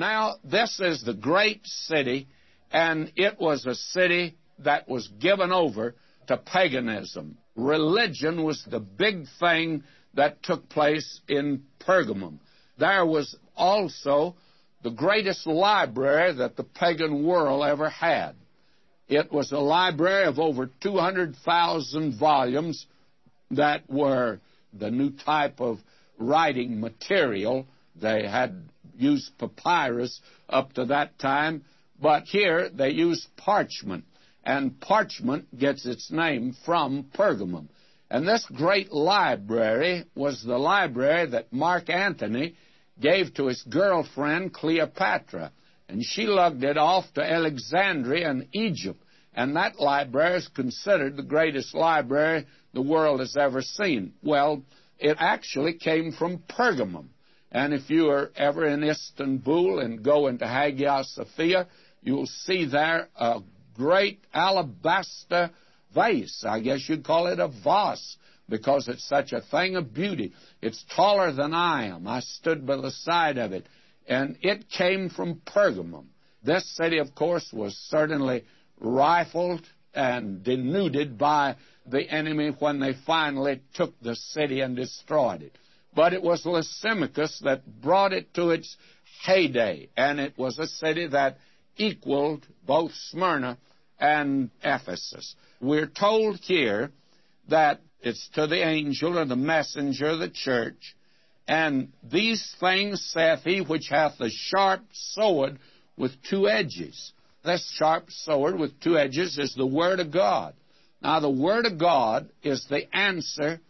Now, this is the great city, and it was a city that was given over to paganism. Religion was the big thing that took place in Pergamum. There was also the greatest library that the pagan world ever had. It was a library of over 200,000 volumes that were the new type of writing material. They had used papyrus up to that time, but here they used parchment, and parchment gets its name from Pergamum. And this great library was the library that Mark Antony gave to his girlfriend Cleopatra, and she lugged it off to Alexandria in Egypt. And that library is considered the greatest library the world has ever seen. Well, it actually came from Pergamum. And if you are ever in Istanbul and go into Hagia Sophia, you'll see there a great alabaster vase. I guess you'd call it a vase because it's such a thing of beauty. It's taller than I am. I stood by the side of it. And it came from Pergamum. This city, of course, was certainly rifled and denuded by the enemy when they finally took the city and destroyed it. But it was Lysimachus that brought it to its heyday, and it was a city that equaled both Smyrna and Ephesus. We're told here that it's to the angel or the messenger of the church, and these things saith he which hath a sharp sword with two edges. This sharp sword with two edges is the Word of God. Now, the Word of God is the answer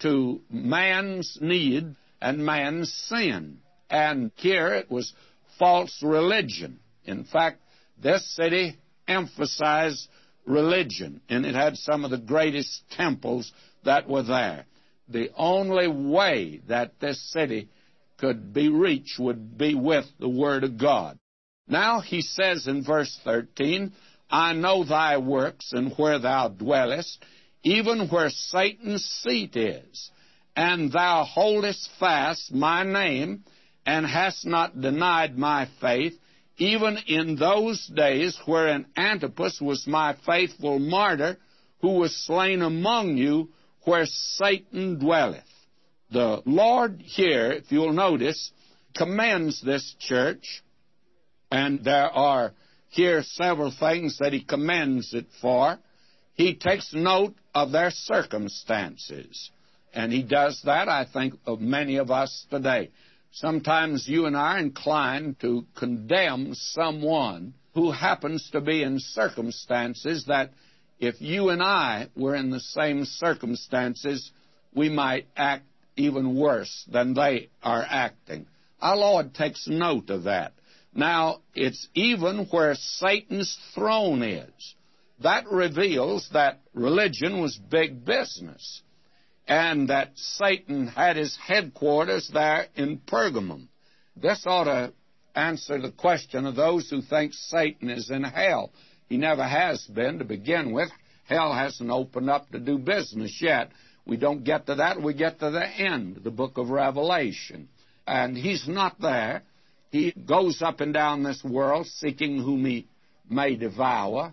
to man's need and man's sin. And here it was false religion. In fact, this city emphasized religion, and it had some of the greatest temples that were there. The only way that this city could be reached would be with the Word of God. Now he says in verse 13, I know thy works and where thou dwellest, even where Satan's seat is. And thou holdest fast my name, and hast not denied my faith, even in those days wherein Antipas was my faithful martyr, who was slain among you, where Satan dwelleth. The Lord here, if you'll notice, commends this church, and there are here several things that he commends it for. He takes note of their circumstances. And he does that, I think, of many of us today. Sometimes you and I are inclined to condemn someone who happens to be in circumstances that if you and I were in the same circumstances, we might act even worse than they are acting. Our Lord takes note of that. Now, it's even where Satan's throne is. That reveals that religion was big business and that Satan had his headquarters there in Pergamum. This ought to answer the question of those who think Satan is in hell. He never has been to begin with. Hell hasn't opened up to do business yet. We don't get to that. We get to the end, the book of Revelation. And he's not there. He goes up and down this world seeking whom he may devour.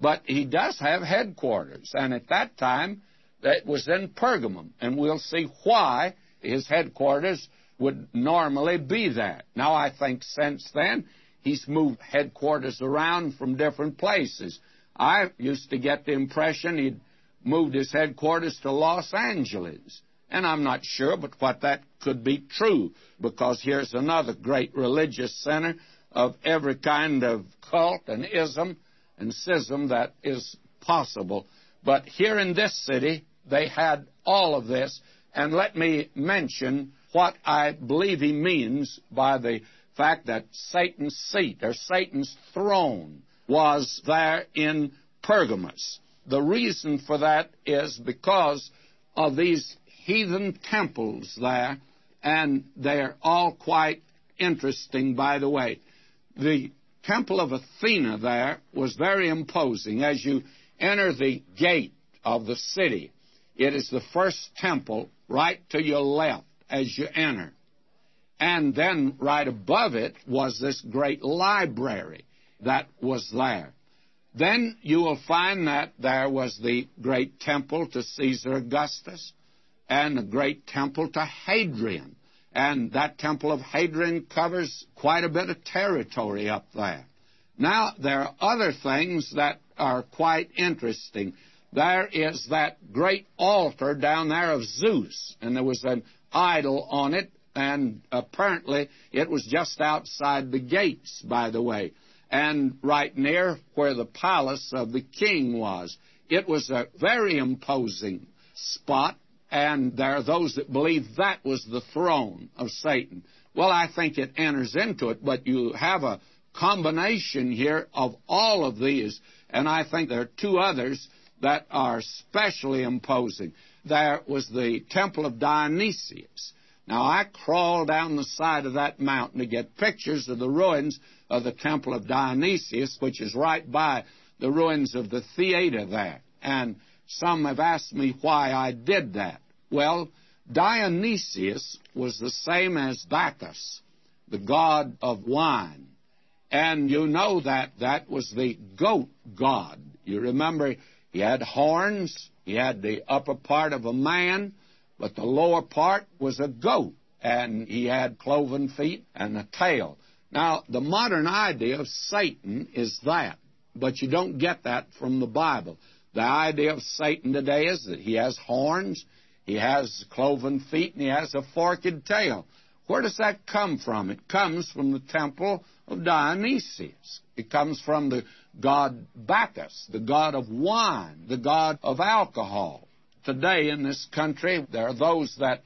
But he does have headquarters. And at that time, that was in Pergamum. And we'll see why his headquarters would normally be there. Now, I think since then, he's moved headquarters around from different places. I used to get the impression he'd moved his headquarters to Los Angeles. And I'm not sure but what that could be true, because here's another great religious center of every kind of cult and ism and schism that is possible. But here in this city, they had all of this. And let me mention what I believe he means by the fact that Satan's seat or Satan's throne was there in Pergamos. The reason for that is because of these heathen temples there, and they're all quite interesting, by the way. The temple of Athena there was very imposing. As you enter the gate of the city, it is the first temple right to your left as you enter. And then right above it was this great library that was there. Then you will find that there was the great temple to Caesar Augustus and the great temple to Hadrian. And that temple of Hadrian covers quite a bit of territory up there. Now, there are other things that are quite interesting. There is that great altar down there of Zeus, and there was an idol on it, and apparently it was just outside the gates, by the way, and right near where the palace of the king was. It was a very imposing spot, and there are those that believe that was the throne of Satan. Well, I think it enters into it, but you have a combination here of all of these, and I think there are two others that are especially imposing. There was the Temple of Dionysius. Now, I crawled down the side of that mountain to get pictures of the ruins of the Temple of Dionysius, which is right by the ruins of the theater there. And some have asked me why I did that. Well, Dionysius was the same as Bacchus, the god of wine. And you know that that was the goat god. You remember he had horns, he had the upper part of a man, but the lower part was a goat, and he had cloven feet and a tail. Now, the modern idea of Satan is that, but you don't get that from the Bible. The idea of Satan today is that he has horns, he has cloven feet, and he has a forked tail. Where does that come from? It comes from the temple of Dionysius. It comes from the god Bacchus, the god of wine, the god of alcohol. Today in this country, there are those that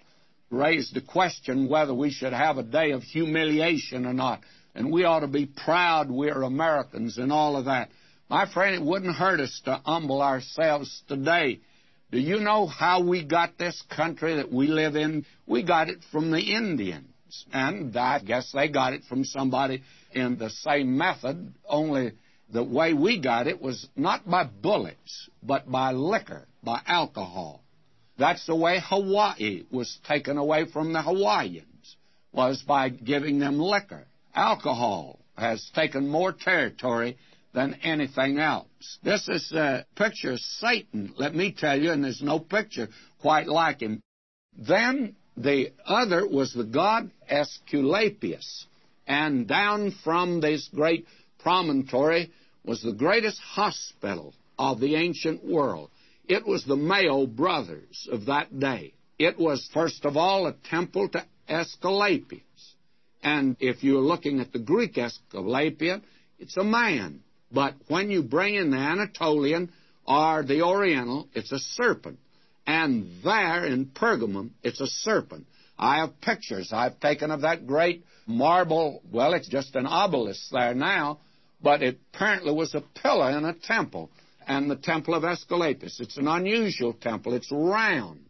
raise the question whether we should have a day of humiliation or not. And we ought to be proud we're Americans and all of that. My friend, it wouldn't hurt us to humble ourselves today. Do you know how we got this country that we live in? We got it from the Indians. And I guess they got it from somebody in the same method, only the way we got it was not by bullets, but by liquor, by alcohol. That's the way Hawaii was taken away from the Hawaiians, was by giving them liquor. Alcohol has taken more territory than anything else. This is a picture of Satan, let me tell you, and there's no picture quite like him. Then the other was the god Aesculapius. And down from this great promontory was the greatest hospital of the ancient world. It was the Mayo brothers of that day. It was, first of all, a temple to Aesculapius. And if you're looking at the Greek Aesculapian, it's a man. But when you bring in the Anatolian or the Oriental, it's a serpent. And there in Pergamum, it's a serpent. I have pictures I've taken of that great marble, well, it's just an obelisk there now, but it apparently was a pillar in a temple, and the temple of Aesculapius. It's an unusual temple. It's round.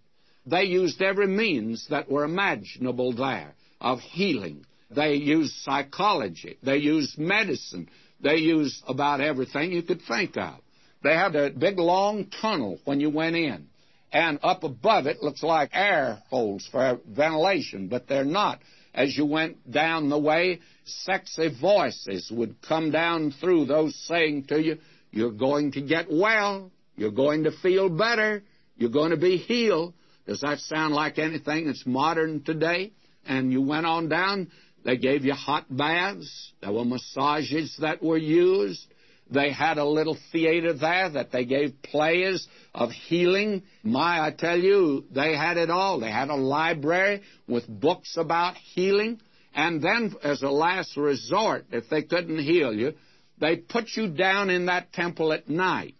They used every means that were imaginable there of healing. They used psychology. They used medicine. They used about everything you could think of. They had a big long tunnel when you went in. And up above it looks like air holes for ventilation, but they're not. As you went down the way, sexy voices would come down through those saying to you, You're going to get well. You're going to feel better. You're going to be healed. Does that sound like anything that's modern today? And you went on down, they gave you hot baths. There were massages that were used. They had a little theater there that they gave plays of healing. My, I tell you, they had it all. They had a library with books about healing. And then, as a last resort, if they couldn't heal you, they put you down in that temple at night.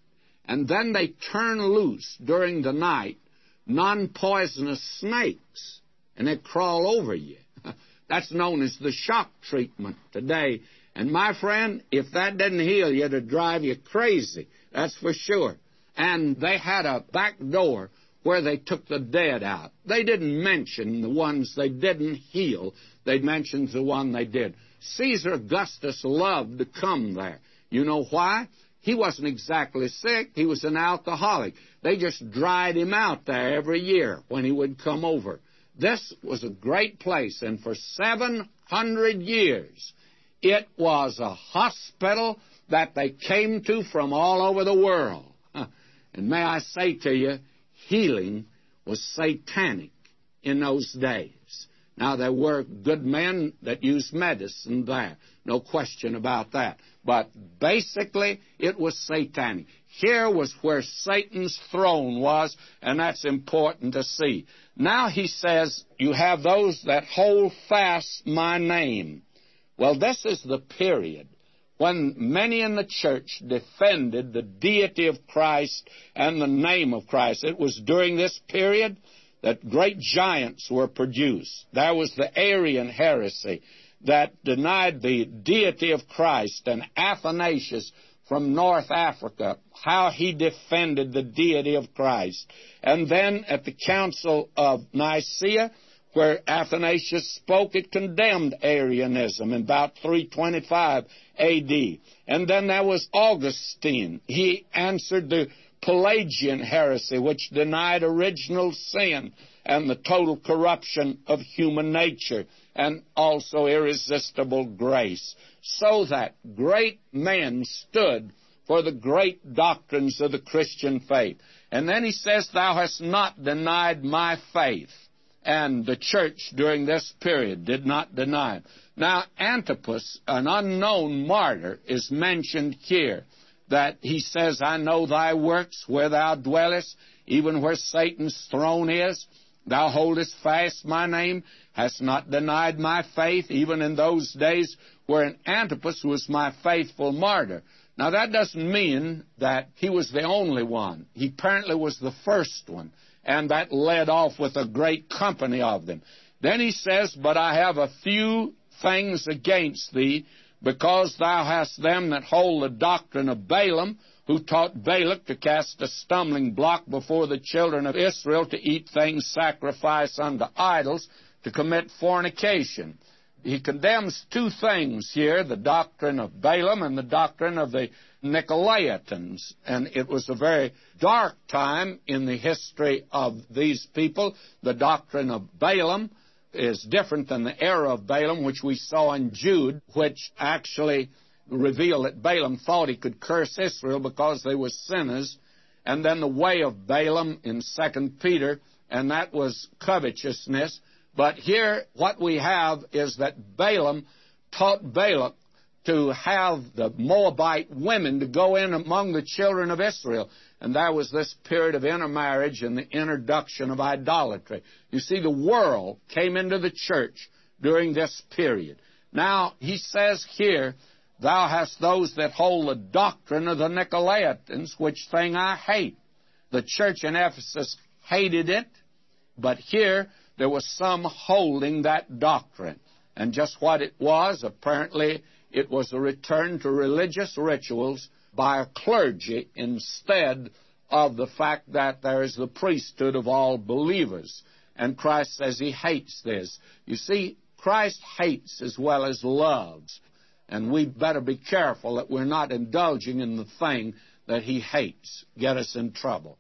And then they turn loose during the night non poisonous snakes, and they crawl over you. That's known as the shock treatment today and my friend, if that didn't heal you, it'd drive you crazy. That's for sure. And they had a back door where they took the dead out. They didn't mention the ones they didn't heal. They mentioned the one they did. Caesar Augustus loved to come there. You know why? He wasn't exactly sick. He was an alcoholic. They just dried him out there every year when he would come over. This was a great place, and for 700 years it was a hospital that they came to from all over the world. And may I say to you, healing was satanic in those days. Now, there were good men that used medicine there, no question about that. But basically, it was satanic. Here was where Satan's throne was, and that's important to see. Now he says, You have those that hold fast my name. Well, this is the period when many in the church defended the deity of Christ and the name of Christ. It was during this period that great giants were produced. There was the Arian heresy that denied the deity of Christ, and Athanasius from North Africa, how he defended the deity of Christ. And then at the Council of Nicaea, where Athanasius spoke, it condemned Arianism in about 325 AD. And then there was Augustine. He answered the Pelagian heresy, which denied original sin and the total corruption of human nature, and also irresistible grace, so that great men stood for the great doctrines of the Christian faith. And then he says, Thou hast not denied my faith. And the church during this period did not deny it. Now, Antipas, an unknown martyr, is mentioned here that he says, I know thy works, where thou dwellest, even where Satan's throne is. Thou holdest fast my name, hast not denied my faith, even in those days wherein Antipas was my faithful martyr. Now, that doesn't mean that he was the only one. He apparently was the first one, and that led off with a great company of them. Then he says, But I have a few things against thee, because thou hast them that hold the doctrine of Balaam, who taught Balak to cast a stumbling block before the children of Israel to eat things sacrificed unto idols, to commit fornication. He condemns two things here the doctrine of Balaam and the doctrine of the Nicolaitans. And it was a very dark time in the history of these people. The doctrine of Balaam is different than the error of Balaam, which we saw in Jude, which actually revealed that Balaam thought he could curse Israel because they were sinners. And then the way of Balaam in 2 Peter, and that was covetousness. But here, what we have is that Balaam taught Balak to have the Moabite women to go in among the children of Israel. And there was this period of intermarriage and the introduction of idolatry. You see, the world came into the church during this period. Now, he says here, Thou hast those that hold the doctrine of the Nicolaitans, which thing I hate. The church in Ephesus hated it, but here there was some holding that doctrine. And just what it was, apparently, it was a return to religious rituals by a clergy instead of the fact that there is the priesthood of all believers. And Christ says he hates this. You see, Christ hates as well as loves. And we better be careful that we're not indulging in the thing that he hates, get us in trouble.